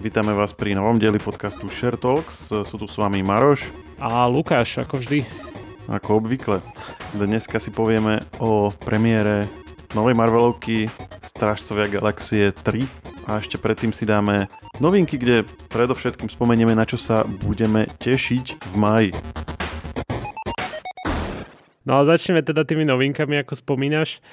Vítame vás pri novom dieli podcastu Share Talks. Sú tu s vami Maroš. A Lukáš, ako vždy. Ako obvykle. Dneska si povieme o premiére novej Marvelovky Strážcovia Galaxie 3 a ešte predtým si dáme novinky, kde predovšetkým spomenieme, na čo sa budeme tešiť v maji. No a začneme teda tými novinkami, ako spomínaš.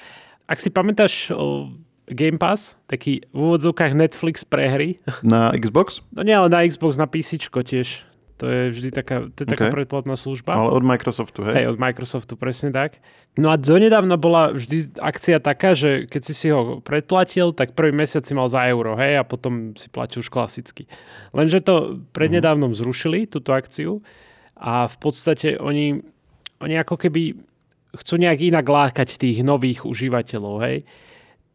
Ak si pamätáš o Game Pass, taký v úvodzovkách Netflix pre hry. Na Xbox? No nie, ale na Xbox, na PC tiež. To je vždy taká, to je okay. taká predplatná služba. Ale od Microsoftu, hej? Hej, od Microsoftu, presne tak. No a donedávna bola vždy akcia taká, že keď si si ho predplatil, tak prvý mesiac si mal za euro, hej, a potom si platil už klasicky. Lenže to prednedávnom mm. zrušili, túto akciu, a v podstate oni, oni ako keby chcú nejak inak lákať tých nových užívateľov, hej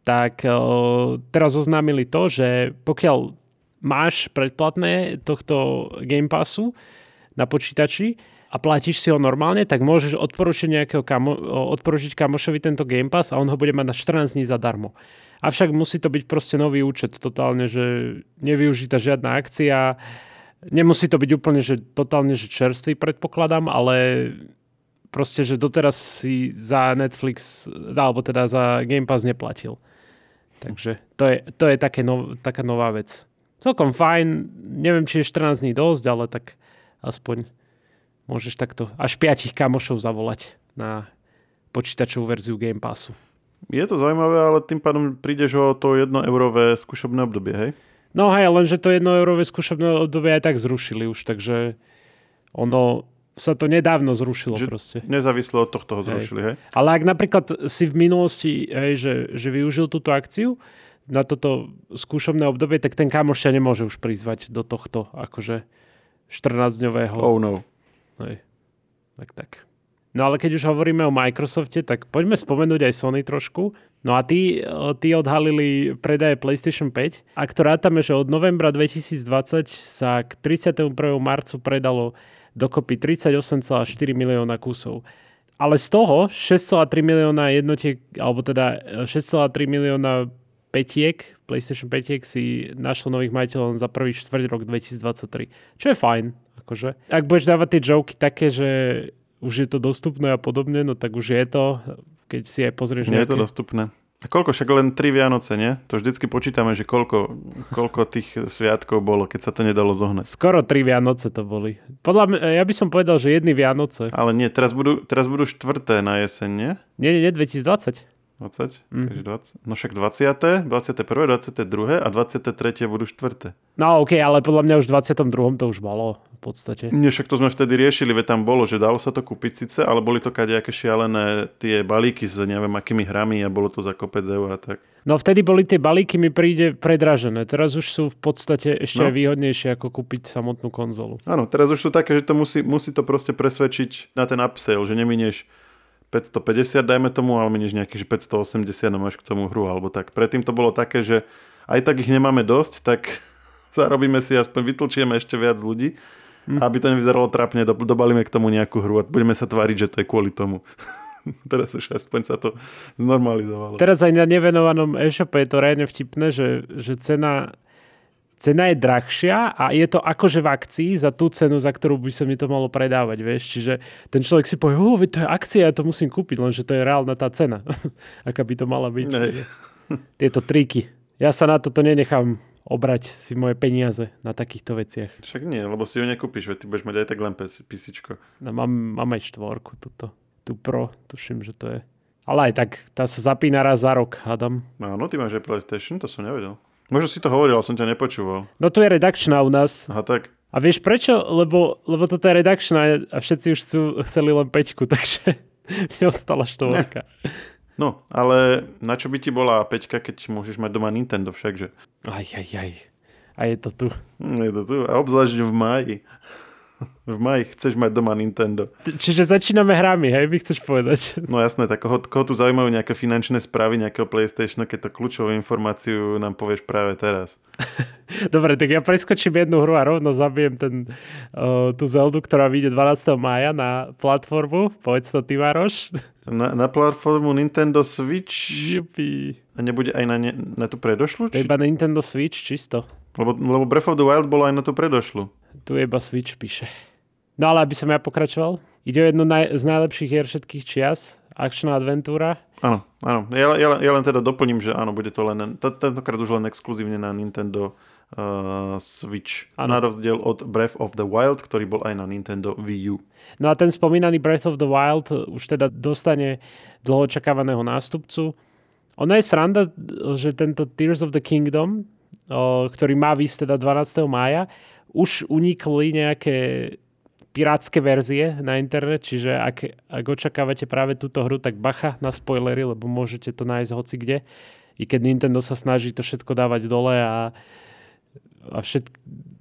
tak uh, teraz oznámili to, že pokiaľ máš predplatné tohto Game Passu na počítači a platíš si ho normálne, tak môžeš odporučiť, nejakého kamo, odporučiť kamošovi tento Game Pass a on ho bude mať na 14 dní zadarmo. Avšak musí to byť proste nový účet, totálne, že nevyužíta žiadna akcia, nemusí to byť úplne, že totálne, že čerstvý predpokladám, ale proste, že doteraz si za Netflix, alebo teda za Game Pass neplatil. Takže to je, to je také nov, taká nová vec. Celkom fajn, neviem, či je 14 dní dosť, ale tak aspoň môžeš takto až piatich kamošov zavolať na počítačovú verziu Game Passu. Je to zaujímavé, ale tým pádom prídeš o to 1 eurové skúšobné obdobie, hej? No hej, lenže to 1 eurové skúšobné obdobie aj tak zrušili už, takže ono sa to nedávno zrušilo že proste. Nezávislo od tohto ho zrušili, hej. hej? Ale ak napríklad si v minulosti, hej, že, že využil túto akciu na toto skúšobné obdobie, tak ten kamoš ťa nemôže už prizvať do tohto akože 14-dňového. Oh no. Hej. Tak tak. No ale keď už hovoríme o Microsofte, tak poďme spomenúť aj Sony trošku. No a tí, tí odhalili predaje PlayStation 5. Ak to rátame, že od novembra 2020 sa k 31. marcu predalo dokopy 38,4 milióna kusov. Ale z toho 6,3 milióna jednotiek, alebo teda 6,3 e, milióna petiek, PlayStation 5 si našlo nových majiteľov za prvý štvrť rok 2023. Čo je fajn. Akože. Ak budeš dávať tie joky také, že už je to dostupné a podobne, no tak už je to, keď si aj pozrieš Nie nejaké... je to dostupné. A koľko? Však len tri Vianoce, nie? To vždycky počítame, že koľko, koľko tých sviatkov bolo, keď sa to nedalo zohnať. Skoro tri Vianoce to boli. Podľa mňa, ja by som povedal, že jedny Vianoce. Ale nie, teraz budú, teraz budú štvrté na jeseň, nie? Nie, nie, nie, 2020. 20? Mm. Takže 20. No však 20. 21. 22. a 23. budú štvrté. No ok, ale podľa mňa už v 22. to už bolo v podstate. Nie, však to sme vtedy riešili, veď tam bolo, že dalo sa to kúpiť síce, ale boli to kadejaké šialené tie balíky s neviem akými hrami a bolo to za kopec eur a tak. No vtedy boli tie balíky, mi príde predražené. Teraz už sú v podstate ešte no. výhodnejšie ako kúpiť samotnú konzolu. Áno, teraz už sú také, že to musí, musí to proste presvedčiť na ten upsale, že neminieš 550, dajme tomu, ale minieš nejaký, že 580 a máš k tomu hru, alebo tak. Predtým to bolo také, že aj tak ich nemáme dosť, tak zarobíme si, aspoň vytlčieme ešte viac ľudí, hm. aby to nevyzeralo trápne, dobalíme k tomu nejakú hru a budeme sa tváriť, že to je kvôli tomu. Teraz už aspoň sa to znormalizovalo. Teraz aj na nevenovanom e-shope je to reálne vtipné, že, že cena cena je drahšia a je to akože v akcii za tú cenu, za ktorú by sa mi to malo predávať, vieš. Čiže ten človek si povie, oh, to je akcia, ja to musím kúpiť, lenže to je reálna tá cena, aká by to mala byť. Nej. Tieto triky. Ja sa na toto nenechám obrať si moje peniaze na takýchto veciach. Však nie, lebo si ju nekúpiš, veď ty budeš mať aj tak len písičko. No, mám, mám aj štvorku, toto. Tu Pro, tuším, že to je. Ale aj tak, tá sa zapína raz za rok, hádam. No, no ty máš aj PlayStation, to som nevedel. Možno si to hovoril, ale som ťa nepočúval. No tu je redakčná u nás. Aha, tak. A vieš prečo? Lebo, lebo toto je redakčná a všetci už chcú, chceli len peťku, takže neostala štvorka. No, ale na čo by ti bola peťka, keď môžeš mať doma Nintendo všakže? Aj, aj, aj. A je to tu. Je to tu. A obzvlášť v máji v maji chceš mať doma Nintendo. Čiže začíname hrami, hej, by chceš povedať. No jasné, tak koho, koho tu zaujímajú nejaké finančné správy nejakého PlayStation, keď to kľúčovú informáciu nám povieš práve teraz. Dobre, tak ja preskočím jednu hru a rovno zabijem ten, uh, tú Zeldu, ktorá vyjde 12. mája na platformu. Povedz to ty, Maroš. Na, na platformu Nintendo Switch? Jupi. A nebude aj na, ne, na tú predošlu? To je iba Nintendo Switch, čisto. Lebo, lebo Breath of the Wild bolo aj na to predošlu. Tu iba Switch píše. No ale aby som ja pokračoval, ide o jednu naj, z najlepších hier všetkých čias, akčná adventúra. Áno, áno. Ja, ja, ja len teda doplním, že áno, bude to len, tentokrát už len exkluzívne na Nintendo uh, Switch. Ano. Na rozdiel od Breath of the Wild, ktorý bol aj na Nintendo Wii U. No a ten spomínaný Breath of the Wild už teda dostane dlho očakávaného nástupcu. Ono je sranda, že tento Tears of the Kingdom, o, ktorý má výsť teda 12. mája, už unikli nejaké pirátske verzie na internet, čiže ak, ak očakávate práve túto hru, tak bacha na spoilery, lebo môžete to nájsť hoci kde. I keď Nintendo sa snaží to všetko dávať dole a, a všetko,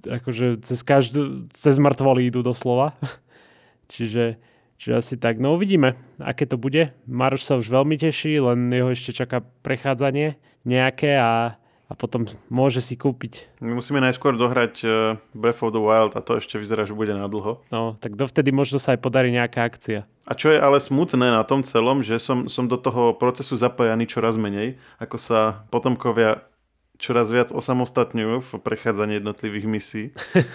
akože cez každú, cez mŕtvoly idú doslova. čiže, čiže asi tak. No uvidíme, aké to bude. Maroš sa už veľmi teší, len jeho ešte čaká prechádzanie nejaké a a potom môže si kúpiť. My musíme najskôr dohrať uh, Breath of the Wild a to ešte vyzerá, že bude na dlho. No, tak dovtedy možno sa aj podarí nejaká akcia. A čo je ale smutné na tom celom, že som, som do toho procesu zapájaný čoraz menej, ako sa potomkovia čoraz viac osamostatňujú v prechádzaní jednotlivých misí.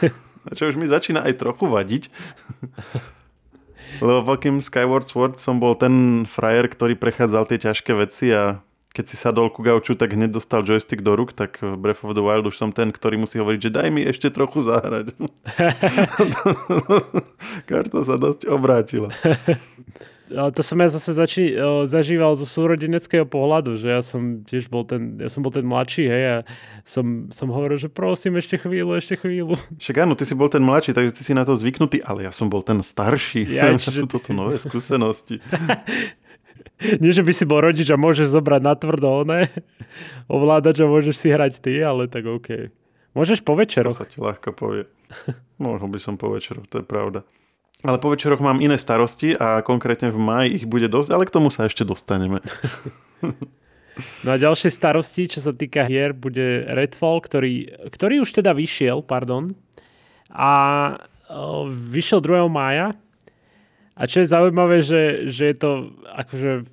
Čo už mi začína aj trochu vadiť. Lebo v Skyward Sword som bol ten frajer, ktorý prechádzal tie ťažké veci a keď si sadol ku gauču, tak hneď dostal joystick do rúk, tak v Breath of the Wild už som ten, ktorý musí hovoriť, že daj mi ešte trochu zahrať. Karta sa dosť obrátila. Ale to som ja zase zači- zažíval zo súrodeneckého pohľadu, že ja som tiež bol ten, ja som bol ten mladší, hej, a som, som hovoril, že prosím ešte chvíľu, ešte chvíľu. Však áno, ty si bol ten mladší, takže si si na to zvyknutý, ale ja som bol ten starší. Ja, čiže toto si... nové skúsenosti. Nie, že by si bol rodič a môžeš zobrať na tvrdo oné, ovládať a môžeš si hrať ty, ale tak OK. Môžeš po večeroch. To sa ti ľahko povie. Mohol by som po večeroch, to je pravda. Ale po večeroch mám iné starosti a konkrétne v maji ich bude dosť, ale k tomu sa ešte dostaneme. No a ďalšie starosti, čo sa týka hier, bude Redfall, ktorý, ktorý už teda vyšiel, pardon. A vyšiel 2. mája a čo je zaujímavé, že, že je to akože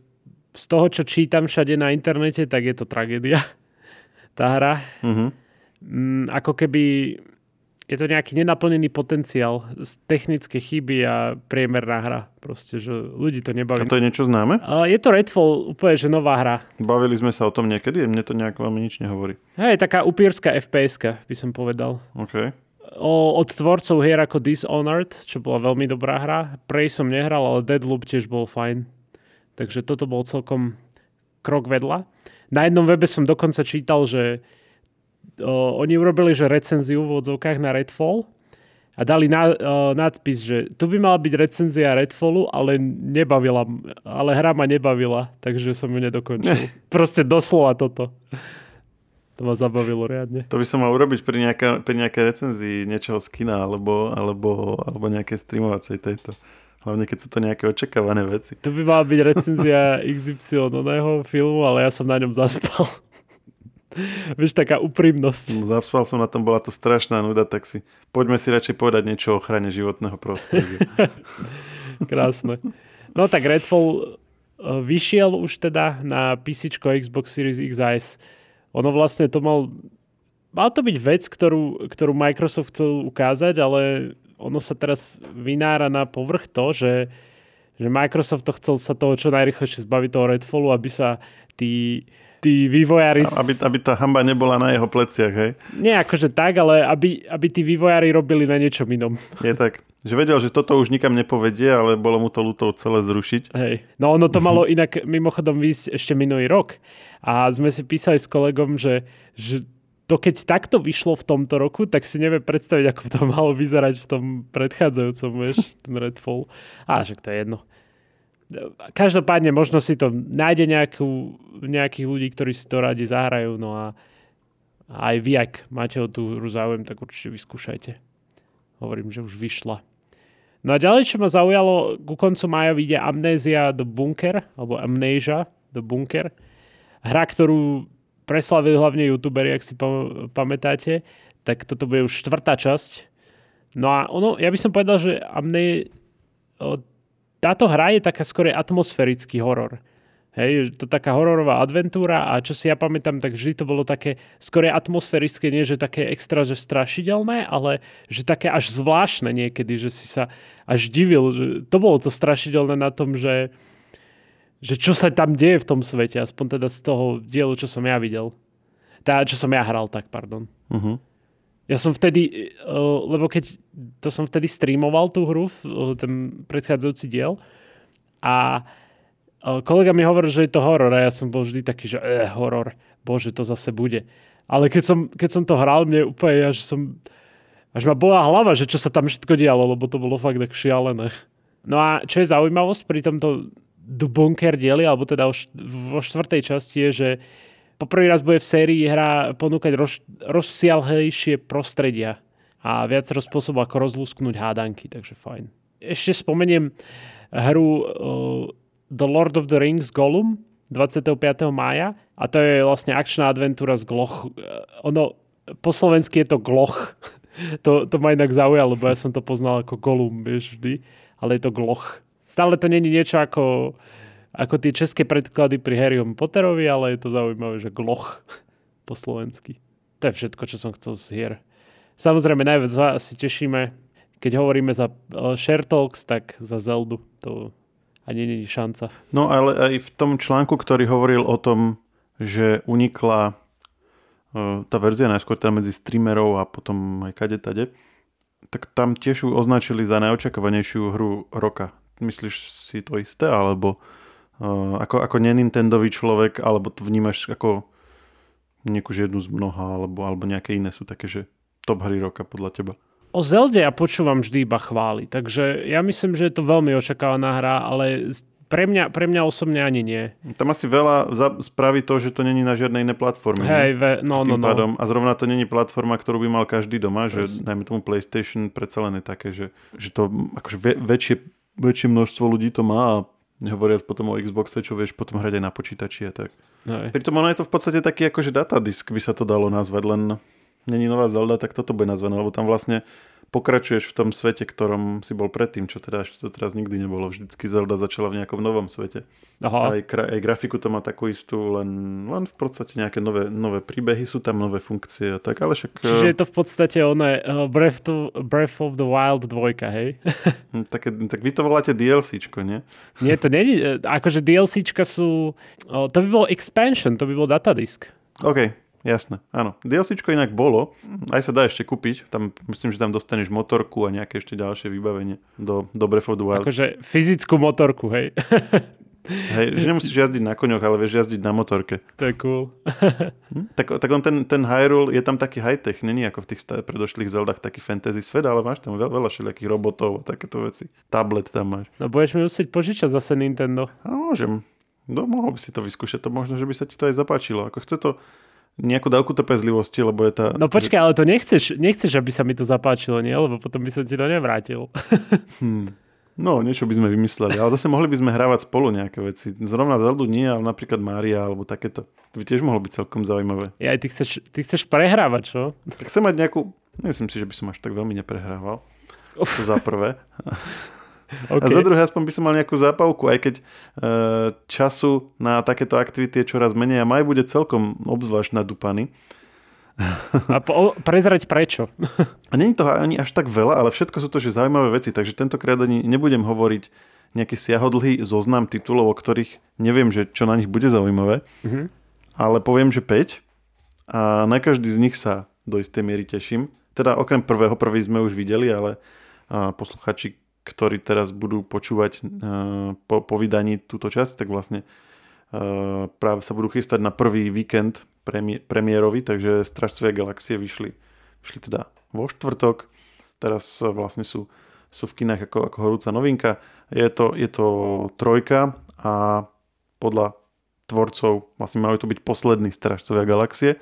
z toho, čo čítam všade na internete, tak je to tragédia. Tá hra. Uh-huh. Mm, ako keby je to nejaký nenaplnený potenciál z technické chyby a priemerná hra. Proste, že ľudí to nebaví. A to je niečo známe? Uh, je to Redfall, úplne, že nová hra. Bavili sme sa o tom niekedy? Mne to nejak veľmi nič nehovorí. Hej, taká upírska fps by som povedal. Okay o, od tvorcov hier ako Dishonored, čo bola veľmi dobrá hra. Prey som nehral, ale Deadloop tiež bol fajn. Takže toto bol celkom krok vedľa. Na jednom webe som dokonca čítal, že o, oni urobili že recenziu v odzovkách na Redfall a dali na, o, nadpis, že tu by mala byť recenzia Redfallu, ale nebavila, ale hra ma nebavila, takže som ju nedokončil. Proste doslova toto. To ma zabavilo riadne. To by som mal urobiť pri, nejaká, pri nejakej recenzii niečoho z kina alebo, alebo, alebo nejakej streamovacej tejto. Hlavne keď sú to nejaké očakávané veci. To by mala byť recenzia XY oného filmu, ale ja som na ňom zaspal. Vieš, taká úprimnosť. No, zaspal som na tom, bola to strašná nuda, tak si poďme si radšej povedať niečo o ochrane životného prostredia. Krásne. No tak Redfall eh, vyšiel už teda na PC, Xbox Series X a S ono vlastne to mal... Mal to byť vec, ktorú, ktorú Microsoft chcel ukázať, ale ono sa teraz vynára na povrch to, že, že Microsoft to chcel sa toho čo najrychlejšie zbaviť toho Redfallu, aby sa tí, tí vývojári... Aby, aby tá hamba nebola na jeho pleciach, hej? Nie akože tak, ale aby, aby tí vývojári robili na niečom inom. Je tak. Že vedel, že toto už nikam nepovedie, ale bolo mu to ľúto celé zrušiť. Hej. No ono to malo inak mimochodom výjsť ešte minulý rok. A sme si písali s kolegom, že, že to keď takto vyšlo v tomto roku, tak si neviem predstaviť, ako to malo vyzerať v tom predchádzajúcom, vieš, ten Redfall. A však to je jedno. Každopádne možno si to nájde nejakú, nejakých ľudí, ktorí si to radi zahrajú, no a aj vy, ak máte o tú hru záujem, tak určite vyskúšajte. Hovorím, že už vyšla. No a ďalej, čo ma zaujalo, ku koncu maja vyjde Amnézia The Bunker, alebo Amnesia The Bunker hra, ktorú preslavili hlavne youtuberi, ak si pamätáte, tak toto bude už štvrtá časť. No a ono, ja by som povedal, že Amne, táto hra je taká skôr atmosférický horor. Hej, to taká hororová adventúra a čo si ja pamätám, tak vždy to bolo také skôr atmosférické, nie že také extra, že strašidelné, ale že také až zvláštne niekedy, že si sa až divil. Že to bolo to strašidelné na tom, že, že čo sa tam deje v tom svete, aspoň teda z toho dielu, čo som ja videl. Tá, čo som ja hral, tak pardon. Uh-huh. Ja som vtedy, uh, lebo keď to som vtedy streamoval tú hru, uh, ten predchádzajúci diel a kolega mi hovoril, že je to horor a ja som bol vždy taký, že eh, horor, bože, to zase bude. Ale keď som, keď som to hral, mne úplne až som, až ma bola hlava, že čo sa tam všetko dialo, lebo to bolo fakt tak šialené. No a čo je zaujímavosť pri tomto Bunker dieli, alebo teda vo štvrtej časti je, že poprvý raz bude v sérii hra ponúkať roz, rozsiahlejšie prostredia a viacero spôsobov, ako rozlúsknuť hádanky, takže fajn. Ešte spomeniem hru uh, The Lord of the Rings Gollum 25. mája a to je vlastne akčná adventúra z Gloch. Ono, po slovensky je to Gloch. to, to ma inak zaujalo, lebo ja som to poznal ako Gollum, vieš, vždy. Ale je to Gloch. Stále to není niečo ako, ako tie české predklady pri Harryom Potterovi, ale je to zaujímavé, že Gloch po slovensky. To je všetko, čo som chcel z hier. Samozrejme, najviac si tešíme, keď hovoríme za uh, Share Talks, tak za Zeldu. To a nie je šanca. No ale aj v tom článku, ktorý hovoril o tom, že unikla uh, tá verzia najskôr tam medzi streamerov a potom aj kade tade, tak tam tiež ju označili za najočakovanejšiu hru roka. Myslíš si to isté? Alebo uh, ako, ako nenintendový človek, alebo to vnímaš ako nejakú jednu z mnoha, alebo, alebo nejaké iné sú také, že top hry roka podľa teba? o Zelde ja počúvam vždy iba chvály, takže ja myslím, že je to veľmi očakávaná hra, ale pre mňa, pre mňa osobne ani nie. Tam asi veľa spraví to, že to není na žiadnej inej platforme. Hej, ve, no, no, no. Pádom, a zrovna to není platforma, ktorú by mal každý doma, že yes. najmä tomu PlayStation predsa len je také, že, že to akože väčšie, väčšie množstvo ľudí to má a nehovoriac potom o Xboxe, čo vieš potom hrať aj na počítači a tak. Hej. Pritom ono je to v podstate taký akože datadisk, by sa to dalo nazvať, len není nová Zelda, tak toto bude nazvané, lebo tam vlastne pokračuješ v tom svete, ktorom si bol predtým, čo teda ešte to teraz nikdy nebolo. Vždycky Zelda začala v nejakom novom svete. Aha. Aj, aj grafiku to má takú istú, len, len v podstate nejaké nové, nové príbehy sú tam, nové funkcie a tak, ale však... Čiže je to v podstate oné uh, Breath, to, Breath of the Wild 2, hej? Hm, tak, tak vy to voláte DLCčko, nie? Nie, to není, e, akože DLCčka sú, to by bol expansion, to by bol datadisk. OK, Jasné, áno. DLCčko inak bolo, aj sa dá ešte kúpiť, tam myslím, že tam dostaneš motorku a nejaké ešte ďalšie vybavenie do, do Breath of the Wild. Akože fyzickú motorku, hej. Hej, že nemusíš jazdiť na koňoch, ale vieš jazdiť na motorke. To je cool. hm? tak, tak on ten, ten Hyrule je tam taký high-tech, není ako v tých predošlých Zeldách taký fantasy svet, ale máš tam veľa, veľa všelijakých robotov a takéto veci. Tablet tam máš. No budeš mi musieť požičať zase Nintendo. No, môžem. No, mohol by si to vyskúšať, to možno, že by sa ti to aj zapáčilo. Ako chce to nejakú dávku trpezlivosti, lebo je tá... No počkaj, ale to nechceš, nechceš, aby sa mi to zapáčilo, nie? Lebo potom by som ti to nevrátil. hmm. No, niečo by sme vymysleli, ale zase mohli by sme hrávať spolu nejaké veci. Zrovna Zeldu nie, ale napríklad Mária alebo takéto. To by tiež mohlo byť celkom zaujímavé. Ja, ty chceš, ty chceš prehrávať, čo? Tak chcem mať nejakú... Myslím si, že by som až tak veľmi neprehrával. Uf. To za prvé. Okay. A za druhé, aspoň by som mal nejakú zápavku, aj keď e, času na takéto aktivity je čoraz menej a maj bude celkom obzvlášť nadúpaný. A po, prezrať prečo? A není toho ani až tak veľa, ale všetko sú to že zaujímavé veci, takže tentokrát ani nebudem hovoriť nejaký siahodlhý zoznam titulov, o ktorých neviem, že čo na nich bude zaujímavé, mm-hmm. ale poviem, že 5 a na každý z nich sa do istej miery teším. Teda okrem prvého, prvý sme už videli, ale posluchači, ktorí teraz budú počúvať uh, po, po vydaní túto časť, tak vlastne uh, práve sa budú chystať na prvý víkend premi- premiérový, takže Stražcovia galaxie vyšli, vyšli teda vo štvrtok, teraz uh, vlastne sú, sú v kinách ako, ako horúca novinka. Je to, je to trojka a podľa tvorcov vlastne majú to byť poslední Stražcovia galaxie.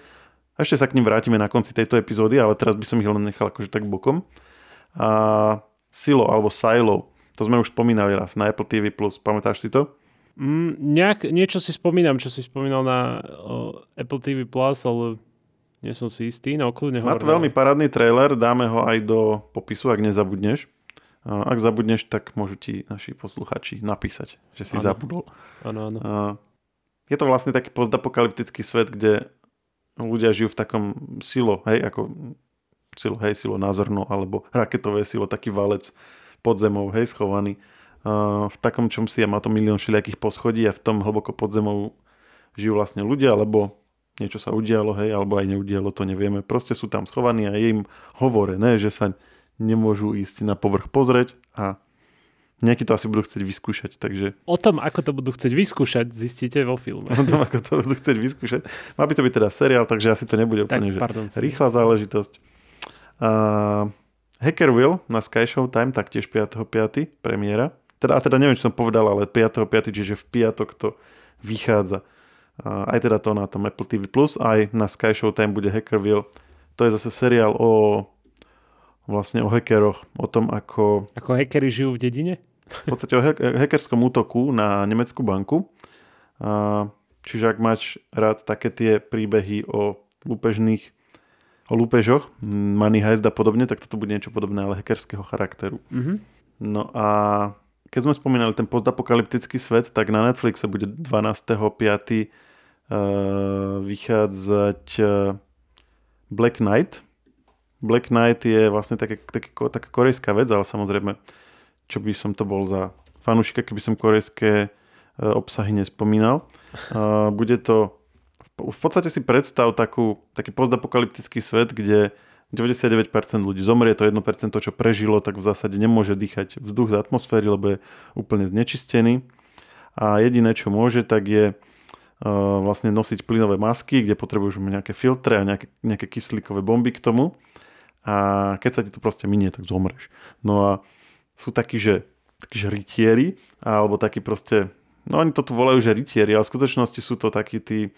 Ešte sa k ním vrátime na konci tejto epizódy, ale teraz by som ich len nechal akože tak bokom. A Silo alebo Silo. To sme už spomínali raz na Apple TV+. Pamätáš si to? Mm, nejak, niečo si spomínam, čo si spomínal na o, Apple TV+, ale nie som si istý, no kľudne Má to veľmi parádny trailer, dáme ho aj do popisu, ak nezabudneš. Ak zabudneš, tak môžu ti naši posluchači napísať, že si ano. zabudol. Áno, áno. je to vlastne taký postapokalyptický svet, kde ľudia žijú v takom silo, hej, ako silo, hej, silo na zrno, alebo raketové silo, taký valec pod zemou, hej, schovaný. Uh, v takom čom si a má to milión všelijakých poschodí a v tom hlboko pod zemou žijú vlastne ľudia, alebo niečo sa udialo, hej, alebo aj neudialo, to nevieme. Proste sú tam schovaní a je im hovorené, že sa nemôžu ísť na povrch pozrieť a Nejakí to asi budú chcieť vyskúšať, takže... O tom, ako to budú chcieť vyskúšať, zistíte vo filme. O tom, ako to budú chcieť vyskúšať. Má by to byť teda seriál, takže asi to nebude úplne tak, pardon, rýchla záležitosť. Uh, Hacker Will na Sky Show Time, taktiež 5.5. premiéra. Teda, a teda neviem, čo som povedal, ale 5.5. čiže v piatok to vychádza. Uh, aj teda to na tom Apple TV+, aj na Sky Show Time bude Hacker Will. To je zase seriál o vlastne o hackeroch, o tom, ako... Ako hackery žijú v dedine? v podstate o hackerskom útoku na nemeckú banku. Čiže ak máš rád také tie príbehy o lúpežných o lúpežoch, money heist a podobne, tak toto bude niečo podobné, ale hackerského charakteru. Mm-hmm. No a keď sme spomínali ten postapokalyptický svet, tak na Netflixe bude 12.5. Uh, vychádzať uh, Black Knight. Black Knight je vlastne také, také, taká korejská vec, ale samozrejme čo by som to bol za fanúšika, keby som korejské e, obsahy nespomínal. Bude to, v podstate si predstav takú, taký postapokalyptický svet, kde 99% ľudí zomrie, to 1% to, čo prežilo, tak v zásade nemôže dýchať vzduch z atmosféry, lebo je úplne znečistený. A jediné, čo môže, tak je uh, vlastne nosiť plynové masky, kde potrebuješ nejaké filtre a nejaké, nejaké kyslíkové bomby k tomu. A keď sa ti to proste minie, tak zomreš. No a sú takí, že, takí, že rytieri, alebo takí proste, no oni to tu volajú, že rytieri, ale v skutočnosti sú to takí tí uh,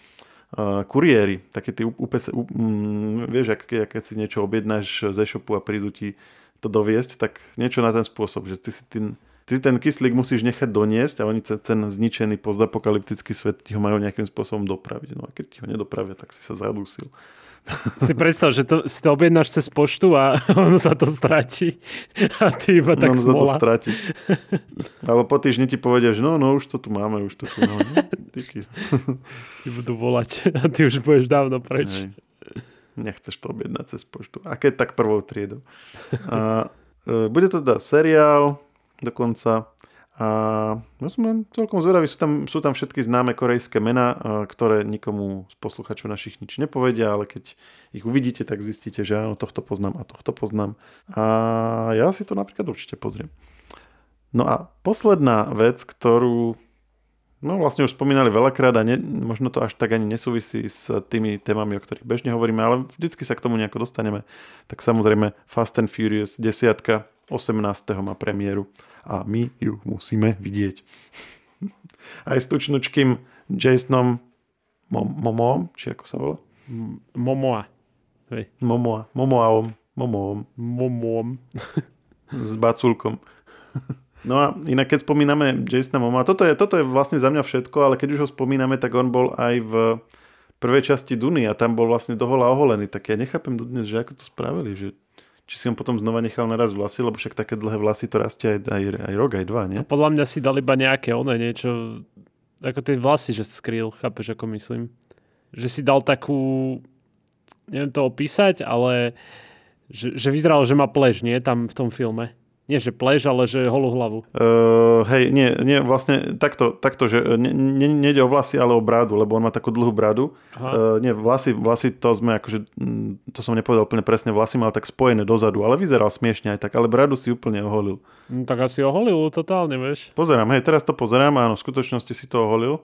kuriéri, také tí UPS, um, vieš, ak, keď si niečo objednáš ze shopu a prídu ti to doviesť, tak niečo na ten spôsob, že ty si ten, ty si ten kyslík musíš nechať doniesť a oni cez ten zničený postapokalyptický svet ti ho majú nejakým spôsobom dopraviť. No a keď ti ho nedopravia, tak si sa zadúsil si predstav, že to, si to objednáš cez poštu a ono sa to stratí. A ty iba tak no, smola. sa to stratí. Ale po týždni ti povedia, že no, no, už to tu máme, už to tu máme. No, Ti budú volať a ty už budeš dávno preč. Hej. Nechceš to objednať cez poštu. A keď tak prvou triedou. A, e, bude to teda seriál dokonca a no som celkom zvedavý, sú tam, sú tam všetky známe korejské mená, ktoré nikomu z posluchačov našich nič nepovedia, ale keď ich uvidíte, tak zistíte, že áno, tohto poznám a tohto poznám. A ja si to napríklad určite pozriem. No a posledná vec, ktorú no vlastne už spomínali veľakrát a ne, možno to až tak ani nesúvisí s tými témami, o ktorých bežne hovoríme, ale vždycky sa k tomu nejako dostaneme. Tak samozrejme Fast and Furious 10. 18. má premiéru a my ju musíme vidieť. Aj s tučnočkým Jasonom Momoom, či ako sa volá? Momoa. Hej. Momoa. Momoaom. Momoom. Momoom. S baculkom. No a inak keď spomíname Jasona Momoa, toto je, toto je vlastne za mňa všetko, ale keď už ho spomíname, tak on bol aj v prvej časti Duny a tam bol vlastne dohola oholený, tak ja nechápem dnes, že ako to spravili, že či si on potom znova nechal naraz vlasy, lebo však také dlhé vlasy to rastie aj, aj, aj rok, aj dva, nie? To podľa mňa si dal iba nejaké one, niečo, ako tie vlasy, že skryl, chápeš, ako myslím. Že si dal takú, neviem to opísať, ale že, že vyzeralo, že má plež, nie, tam v tom filme. Nie, že pleš, ale že holú hlavu. Uh, hej, nie, nie, vlastne takto, takto že ne, ne, nejde o vlasy, ale o brádu, lebo on má takú dlhú bradu. Uh, nie, vlasy, vlasy to sme akože, mm, to som nepovedal úplne presne, vlasy mal tak spojené dozadu, ale vyzeral smiešne aj tak, ale bradu si úplne oholil. No, tak asi oholil totálne, vieš. Pozerám, hej, teraz to pozerám, áno, v skutočnosti si to oholil,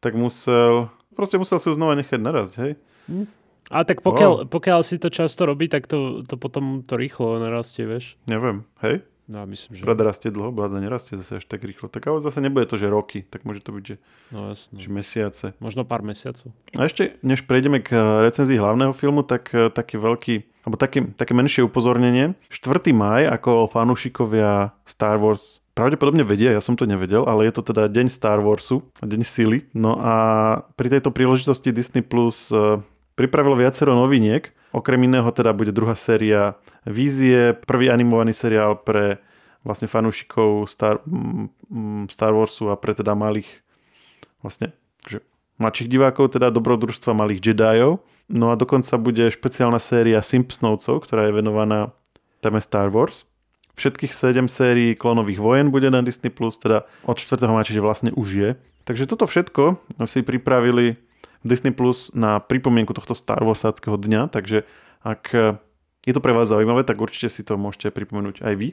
tak musel, proste musel si ho znova nechať narazť, hej. Hm. A tak pokiaľ, wow. pokiaľ si to často robí, tak to, to potom to rýchlo narastie, vieš? Neviem, hej? No, myslím, že... Brada rastie dlho, brada nerastie zase až tak rýchlo. Tak ale zase nebude to, že roky, tak môže to byť, že, no, jasne. že mesiace. Možno pár mesiacov. A ešte, než prejdeme k recenzii hlavného filmu, tak eh, taký veľký, alebo také, také menšie upozornenie. 4. maj, ako fanúšikovia Star Wars pravdepodobne vedia, ja som to nevedel, ale je to teda deň Star Warsu, deň sily. No a pri tejto príležitosti Disney Plus pripravilo viacero noviniek. Okrem iného teda bude druhá séria Vízie, prvý animovaný seriál pre vlastne fanúšikov Star, Star Warsu a pre teda malých vlastne že mladších divákov, teda dobrodružstva malých Jediov. No a dokonca bude špeciálna séria Simpsonovcov, ktorá je venovaná téme Star Wars. Všetkých 7 sérií klonových vojen bude na Disney+, teda od 4. maja, čiže vlastne už je. Takže toto všetko si pripravili Disney Plus na pripomienku tohto Star Warsáckého dňa, takže ak je to pre vás zaujímavé, tak určite si to môžete pripomenúť aj vy.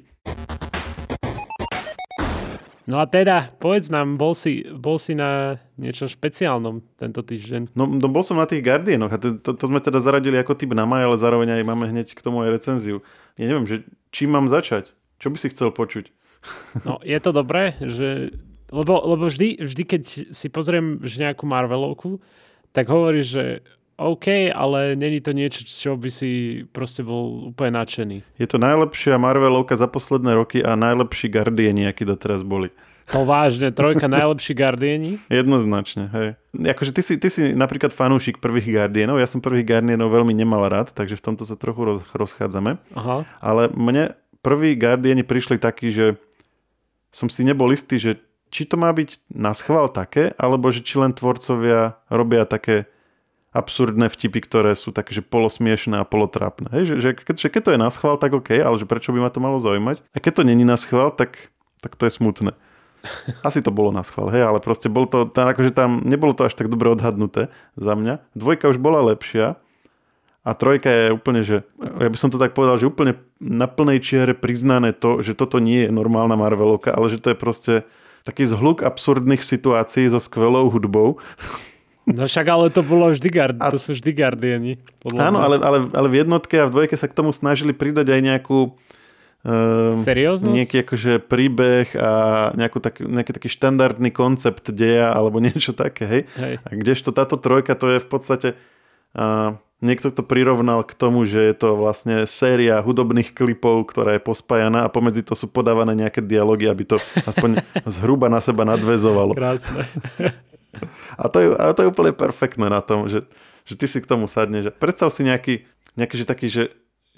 No a teda, povedz nám, bol si, bol si na niečo špeciálnom tento týždeň? No, no bol som na tých Guardianoch a to, to, to sme teda zaradili ako typ na maj, ale zároveň aj máme hneď k tomu aj recenziu. Ja neviem, že čím mám začať? Čo by si chcel počuť? No, je to dobré, že... Lebo, lebo vždy, vždy, keď si pozriem že nejakú Marvelovku, tak hovoríš, že OK, ale není to niečo, čo by si proste bol úplne nadšený. Je to najlepšia Marvelovka za posledné roky a najlepší Guardiani, akí doteraz boli. To vážne, trojka najlepší Guardiani? Jednoznačne, hej. Akože ty si, ty si napríklad fanúšik prvých Guardianov, ja som prvých Guardianov veľmi nemal rád, takže v tomto sa trochu roz, rozchádzame. Aha. Ale mne prví Guardiani prišli takí, že som si nebol istý, že či to má byť na schvál také, alebo že či len tvorcovia robia také absurdné vtipy, ktoré sú také, že polosmiešné a polotrápne. Hej, že, že, keď, že keď to je na schvál, tak OK, ale že prečo by ma to malo zaujímať? A keď to není na schvál, tak, tak to je smutné. Asi to bolo na schvál, hej, ale proste bol to, tam, akože tam nebolo to až tak dobre odhadnuté za mňa. Dvojka už bola lepšia a trojka je úplne, že ja by som to tak povedal, že úplne na plnej čiare priznané to, že toto nie je normálna Marvelovka, ale že to je proste taký zhluk absurdných situácií so skvelou hudbou No však ale to bolo vždy Guardian, a... to sú vždy Guardiani. Áno, ale, ale, ale v jednotke a v dvojke sa k tomu snažili pridať aj nejakú Um, Serióznosť? Nejaký akože príbeh a nejakú tak, nejaký taký štandardný koncept deja alebo niečo také, hej? hej. A kdežto táto trojka to je v podstate uh, niekto to prirovnal k tomu, že je to vlastne séria hudobných klipov, ktorá je pospájaná a pomedzi to sú podávané nejaké dialógy, aby to aspoň zhruba na seba nadvezovalo. Krásne. A to, je, a to je úplne perfektné na tom, že, že ty si k tomu sadneš. Predstav si nejaký, nejaký že taký, že,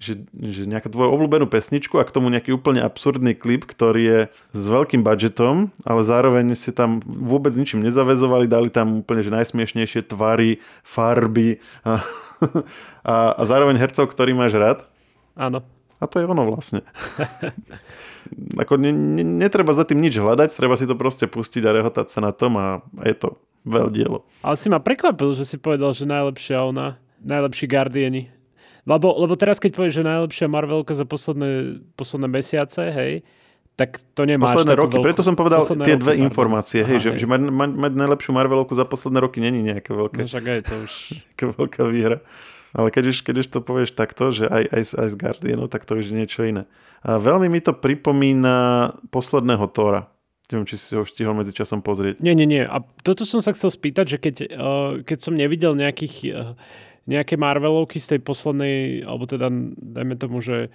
že, že nejakú tvoju obľúbenú pesničku a k tomu nejaký úplne absurdný klip, ktorý je s veľkým budžetom, ale zároveň si tam vôbec ničím nezavezovali, dali tam úplne že najsmiešnejšie tvary, farby a, a, a zároveň hercov, ktorý máš rád. Áno. A to je ono vlastne. Ako ne, ne, netreba za tým nič hľadať, treba si to proste pustiť a rehotať sa na tom a, je to veľ dielo. Ale si ma prekvapil, že si povedal, že najlepšia ona, najlepší Guardiani. Lebo, lebo teraz, keď povieš, že najlepšia Marvelka za posledné, posledné mesiace, hej, tak to nemáš Posledné roky, veľkú, preto som povedal tie dve roky, informácie, hej, Aha, že, hej. že mať, mať, mať najlepšiu Marvelovku za posledné roky není nejaké veľké. No však aj to už. veľká výhra. Ale keď už, keď už to povieš takto, že aj, aj, aj z Guardianov, tak to už je niečo iné. A veľmi mi to pripomína posledného Tora. Neviem, či si ho stihol medzi časom pozrieť. Nie, nie, nie. A toto som sa chcel spýtať, že keď, uh, keď som nevidel nejakých, uh, nejaké Marvelovky z tej poslednej, alebo teda dajme tomu, že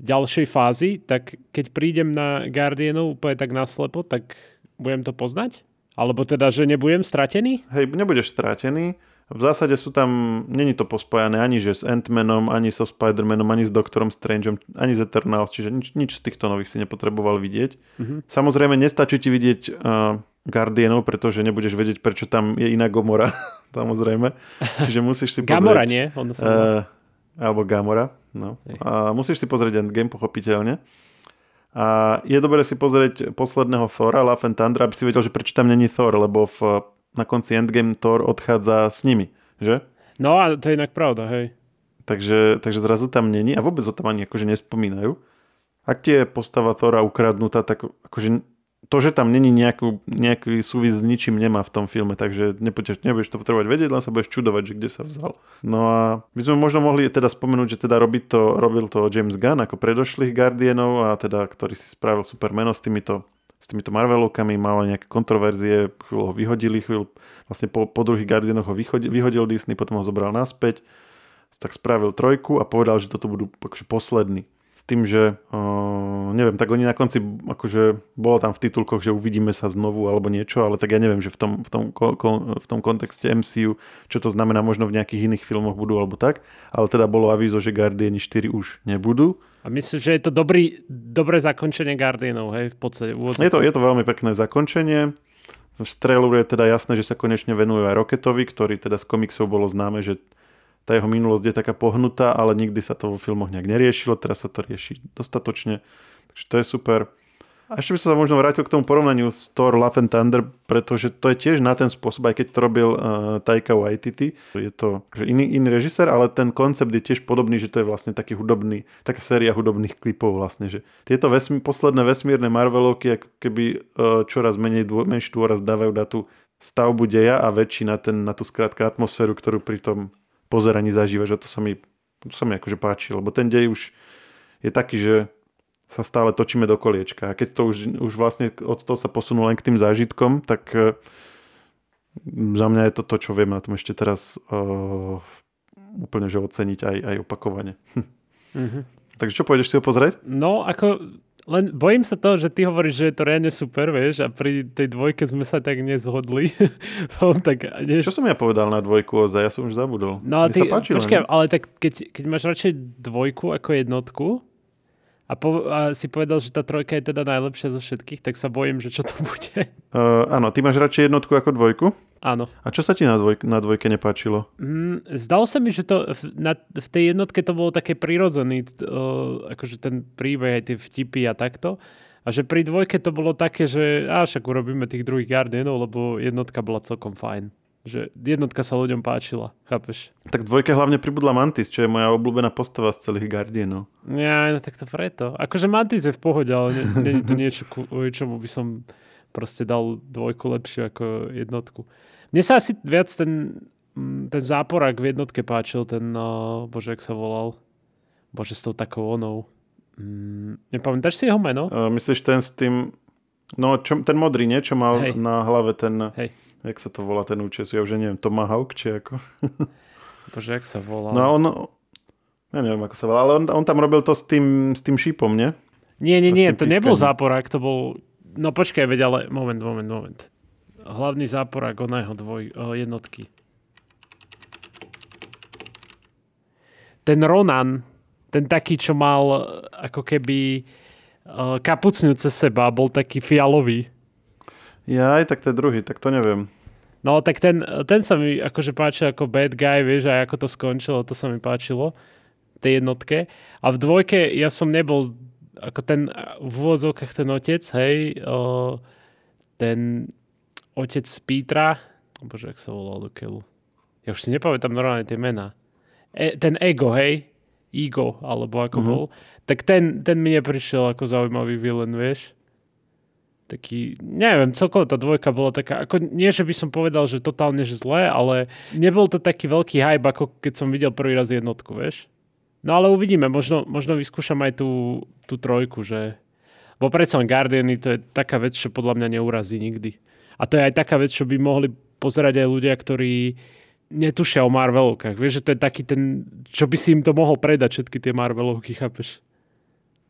ďalšej fázy, tak keď prídem na Guardianov úplne tak naslepo, tak budem to poznať? Alebo teda, že nebudem stratený? Hej, nebudeš stratený. V zásade sú tam, není to pospojené ani že s Ant-Manom, ani so Spider-Manom, ani s Doktorom Strangeom, ani s Eternals, čiže nič, nič z týchto nových si nepotreboval vidieť. Mm-hmm. Samozrejme, nestačí ti vidieť uh, Guardianov, pretože nebudeš vedieť, prečo tam je iná Gomora, samozrejme. Čiže musíš si pozrieť... Gamora, nie? Ono sa uh, alebo Gamora, no. A musíš si pozrieť Endgame, pochopiteľne. A je dobré si pozrieť posledného Thora, Love and Thunder, aby si vedel, že prečo tam není Thor, lebo v na konci Endgame Thor odchádza s nimi, že? No a to je inak pravda, hej. Takže, takže zrazu tam není a vôbec o tom ani akože nespomínajú. Ak ti je postava Thora ukradnutá, tak akože to, že tam není nejakú, nejaký súvis s ničím nemá v tom filme, takže nebudeš, nebudeš to potrebovať vedieť, len sa budeš čudovať, že kde sa vzal. No a my sme možno mohli teda spomenúť, že teda robiť to, robil to James Gunn ako predošlých Guardianov a teda, ktorý si spravil super meno s týmito s týmito Marvelovkami, mal nejaké kontroverzie, chvíľu ho vyhodili, chvíľu, vlastne po, po druhých Guardianoch ho vyhodil, vyhodil Disney, potom ho zobral naspäť, tak spravil trojku a povedal, že toto budú akože poslední. Tým, že uh, neviem, tak oni na konci, akože bolo tam v titulkoch, že uvidíme sa znovu alebo niečo, ale tak ja neviem, že v tom, v tom, ko, ko, v tom kontexte MCU, čo to znamená, možno v nejakých iných filmoch budú alebo tak, ale teda bolo avízo, že Guardiani 4 už nebudú a myslím, že je to dobrý, dobré zakončenie Guardianov, hej, v podstate. Je to, je to veľmi pekné zakončenie. V Traileru je teda jasné, že sa konečne venujú aj Rocketovi, ktorý teda z komiksov bolo známe, že tá jeho minulosť je taká pohnutá, ale nikdy sa to vo filmoch nejak neriešilo, teraz sa to rieši dostatočne. Takže to je super. A ešte by som sa možno vrátil k tomu porovnaniu s Thor Love and Thunder, pretože to je tiež na ten spôsob, aj keď to robil uh, Taika Waititi. Je to že iný, iný režisér, ale ten koncept je tiež podobný, že to je vlastne taký hudobný, taká séria hudobných klipov vlastne. Že tieto vesmí, posledné vesmírne Marvelovky ako keby uh, čoraz menej dô, menší dôraz dávajú na tú stavbu deja a väčší na, ten, na tú skrátka atmosféru, ktorú pri tom pozeraní zažívaš. A to sa mi, to sa mi akože páči, lebo ten dej už je taký, že sa stále točíme do koliečka. A keď to už, už vlastne od toho sa posunú len k tým zážitkom, tak uh, za mňa je to to, čo viem na tom ešte teraz uh, úplne že oceniť aj, aj opakovane. Mm-hmm. Takže čo pôjdeš si ho pozrieť? No, ako len bojím sa toho, že ty hovoríš, že je to reálne super, vieš, a pri tej dvojke sme sa tak nezhodli. tak, než... Čo som ja povedal na dvojku ozaj? Ja som už zabudol. No, ty, sa páčilo, počkaj, ale tak keď, keď máš radšej dvojku ako jednotku, a, po, a si povedal, že tá trojka je teda najlepšia zo všetkých, tak sa bojím, že čo to bude. Uh, áno, ty máš radšej jednotku ako dvojku? Áno. A čo sa ti na, dvoj, na dvojke nepáčilo? Mm, zdalo sa mi, že to v, na, v tej jednotke to bolo také prirodzený, uh, akože ten príbeh, aj tie vtipy a takto. A že pri dvojke to bolo také, že až však urobíme tých druhých Guardianov, lebo jednotka bola celkom fajn že jednotka sa ľuďom páčila, chápeš? Tak dvojke hlavne pribudla Mantis, čo je moja obľúbená postava z celých Guardianov. Ja, no tak to preto. Akože Mantis je v pohode, ale nie, nie je to niečo, kvôli čomu by som proste dal dvojku lepšiu ako jednotku. Mne sa asi viac ten, mm, ten záporák v jednotke páčil, ten, uh, bože, jak sa volal, bože, s tou takou onou. Mm, nepamätáš si jeho meno? Uh, myslíš ten s tým, no čo, ten modrý, nie? Čo mal Hej. na hlave ten... Hej jak sa to volá ten účes, ja už neviem, Tomahawk, či ako? Bože, jak sa volá? No a on, ja neviem, ako sa volá, ale on, on tam robil to s tým, s tým šípom, nie? Nie, nie, nie, to pískaním. nebol záporák, to bol, no počkaj, veď, ale moment, moment, moment. Hlavný záporák oného dvoj, o, jednotky. Ten Ronan, ten taký, čo mal ako keby kapucňu cez seba, bol taký fialový. Ja aj tak to je druhý, tak to neviem. No tak ten, ten sa mi akože páčil ako bad guy, vieš, aj ako to skončilo, to sa mi páčilo tej jednotke. A v dvojke ja som nebol ako ten v úvodzovkách ten otec, hej, o, ten otec Petra, bože, jak sa volal do keľu. Ja už si nepamätám normálne tie mená. E, ten Ego, hej, Ego, alebo ako mm-hmm. bol, tak ten, ten mi neprišiel ako zaujímavý villain, vieš taký, neviem, celkovo tá dvojka bola taká, ako nie, že by som povedal, že totálne, že zlé, ale nebol to taký veľký hype, ako keď som videl prvý raz jednotku, vieš. No ale uvidíme, možno, možno vyskúšam aj tú, tú trojku, že... Bo predsa Guardiany to je taká vec, čo podľa mňa neurazí nikdy. A to je aj taká vec, čo by mohli pozerať aj ľudia, ktorí netušia o Marvelovkách. Vieš, že to je taký ten, čo by si im to mohol predať, všetky tie Marvelovky, chápeš?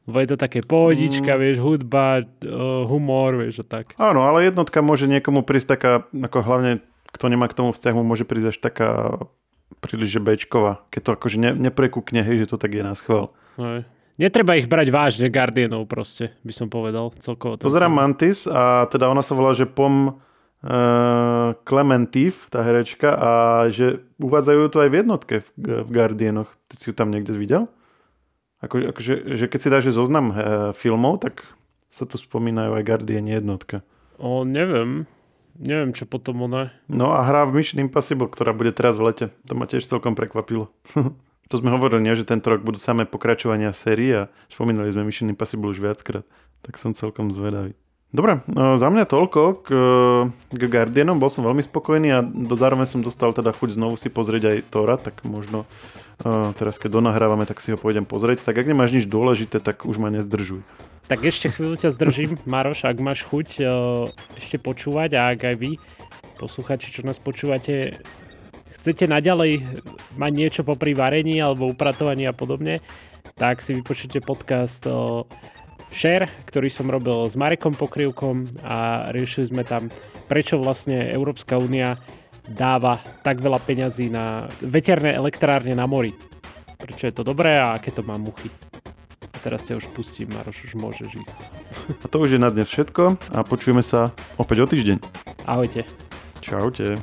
Lebo je to také pohodička, mm. vieš, hudba, uh, humor, vieš, a tak. Áno, ale jednotka môže niekomu prísť taká, ako hlavne, kto nemá k tomu vzťah, mu môže prísť až taká príliš bečková. Keď to akože ne, neprekúkne, hej, že to tak je na schvál. Hej. Netreba ich brať vážne, Guardianov proste, by som povedal celkovo. Pozerám Mantis a teda ona sa volá, že Pom uh, Clementif, tá herečka, a že uvádzajú to aj v jednotke v, v Guardianoch. Ty si ju tam niekde videl? Ako, akože, že keď si dáš zoznam e, filmov, tak sa tu spomínajú aj Guardian jednotka. O, neviem. Neviem, čo potom ona... No a hra v Mission Impossible, ktorá bude teraz v lete. To ma tiež celkom prekvapilo. to sme hovorili, nie, že tento rok budú samé pokračovania série a spomínali sme Mission Impossible už viackrát. Tak som celkom zvedavý. Dobre, no, za mňa toľko k, k Guardianom. Bol som veľmi spokojný a do zároveň som dostal teda chuť znovu si pozrieť aj Tora, tak možno teraz keď donahrávame, tak si ho pôjdem pozrieť. Tak ak nemáš nič dôležité, tak už ma nezdržuj. Tak ešte chvíľu ťa zdržím, Maroš, ak máš chuť ešte počúvať a ak aj vy, posluchači, čo nás počúvate, chcete naďalej mať niečo popri varení alebo upratovaní a podobne, tak si vypočujte podcast Share, ktorý som robil s Marekom Pokrivkom a riešili sme tam, prečo vlastne Európska únia dáva tak veľa peňazí na veterné elektrárne na mori. Prečo je to dobré a aké to má muchy. A teraz sa už pustím, Maroš, už môžeš ísť. A to už je na dnes všetko a počujeme sa opäť o týždeň. Ahojte. Čaute.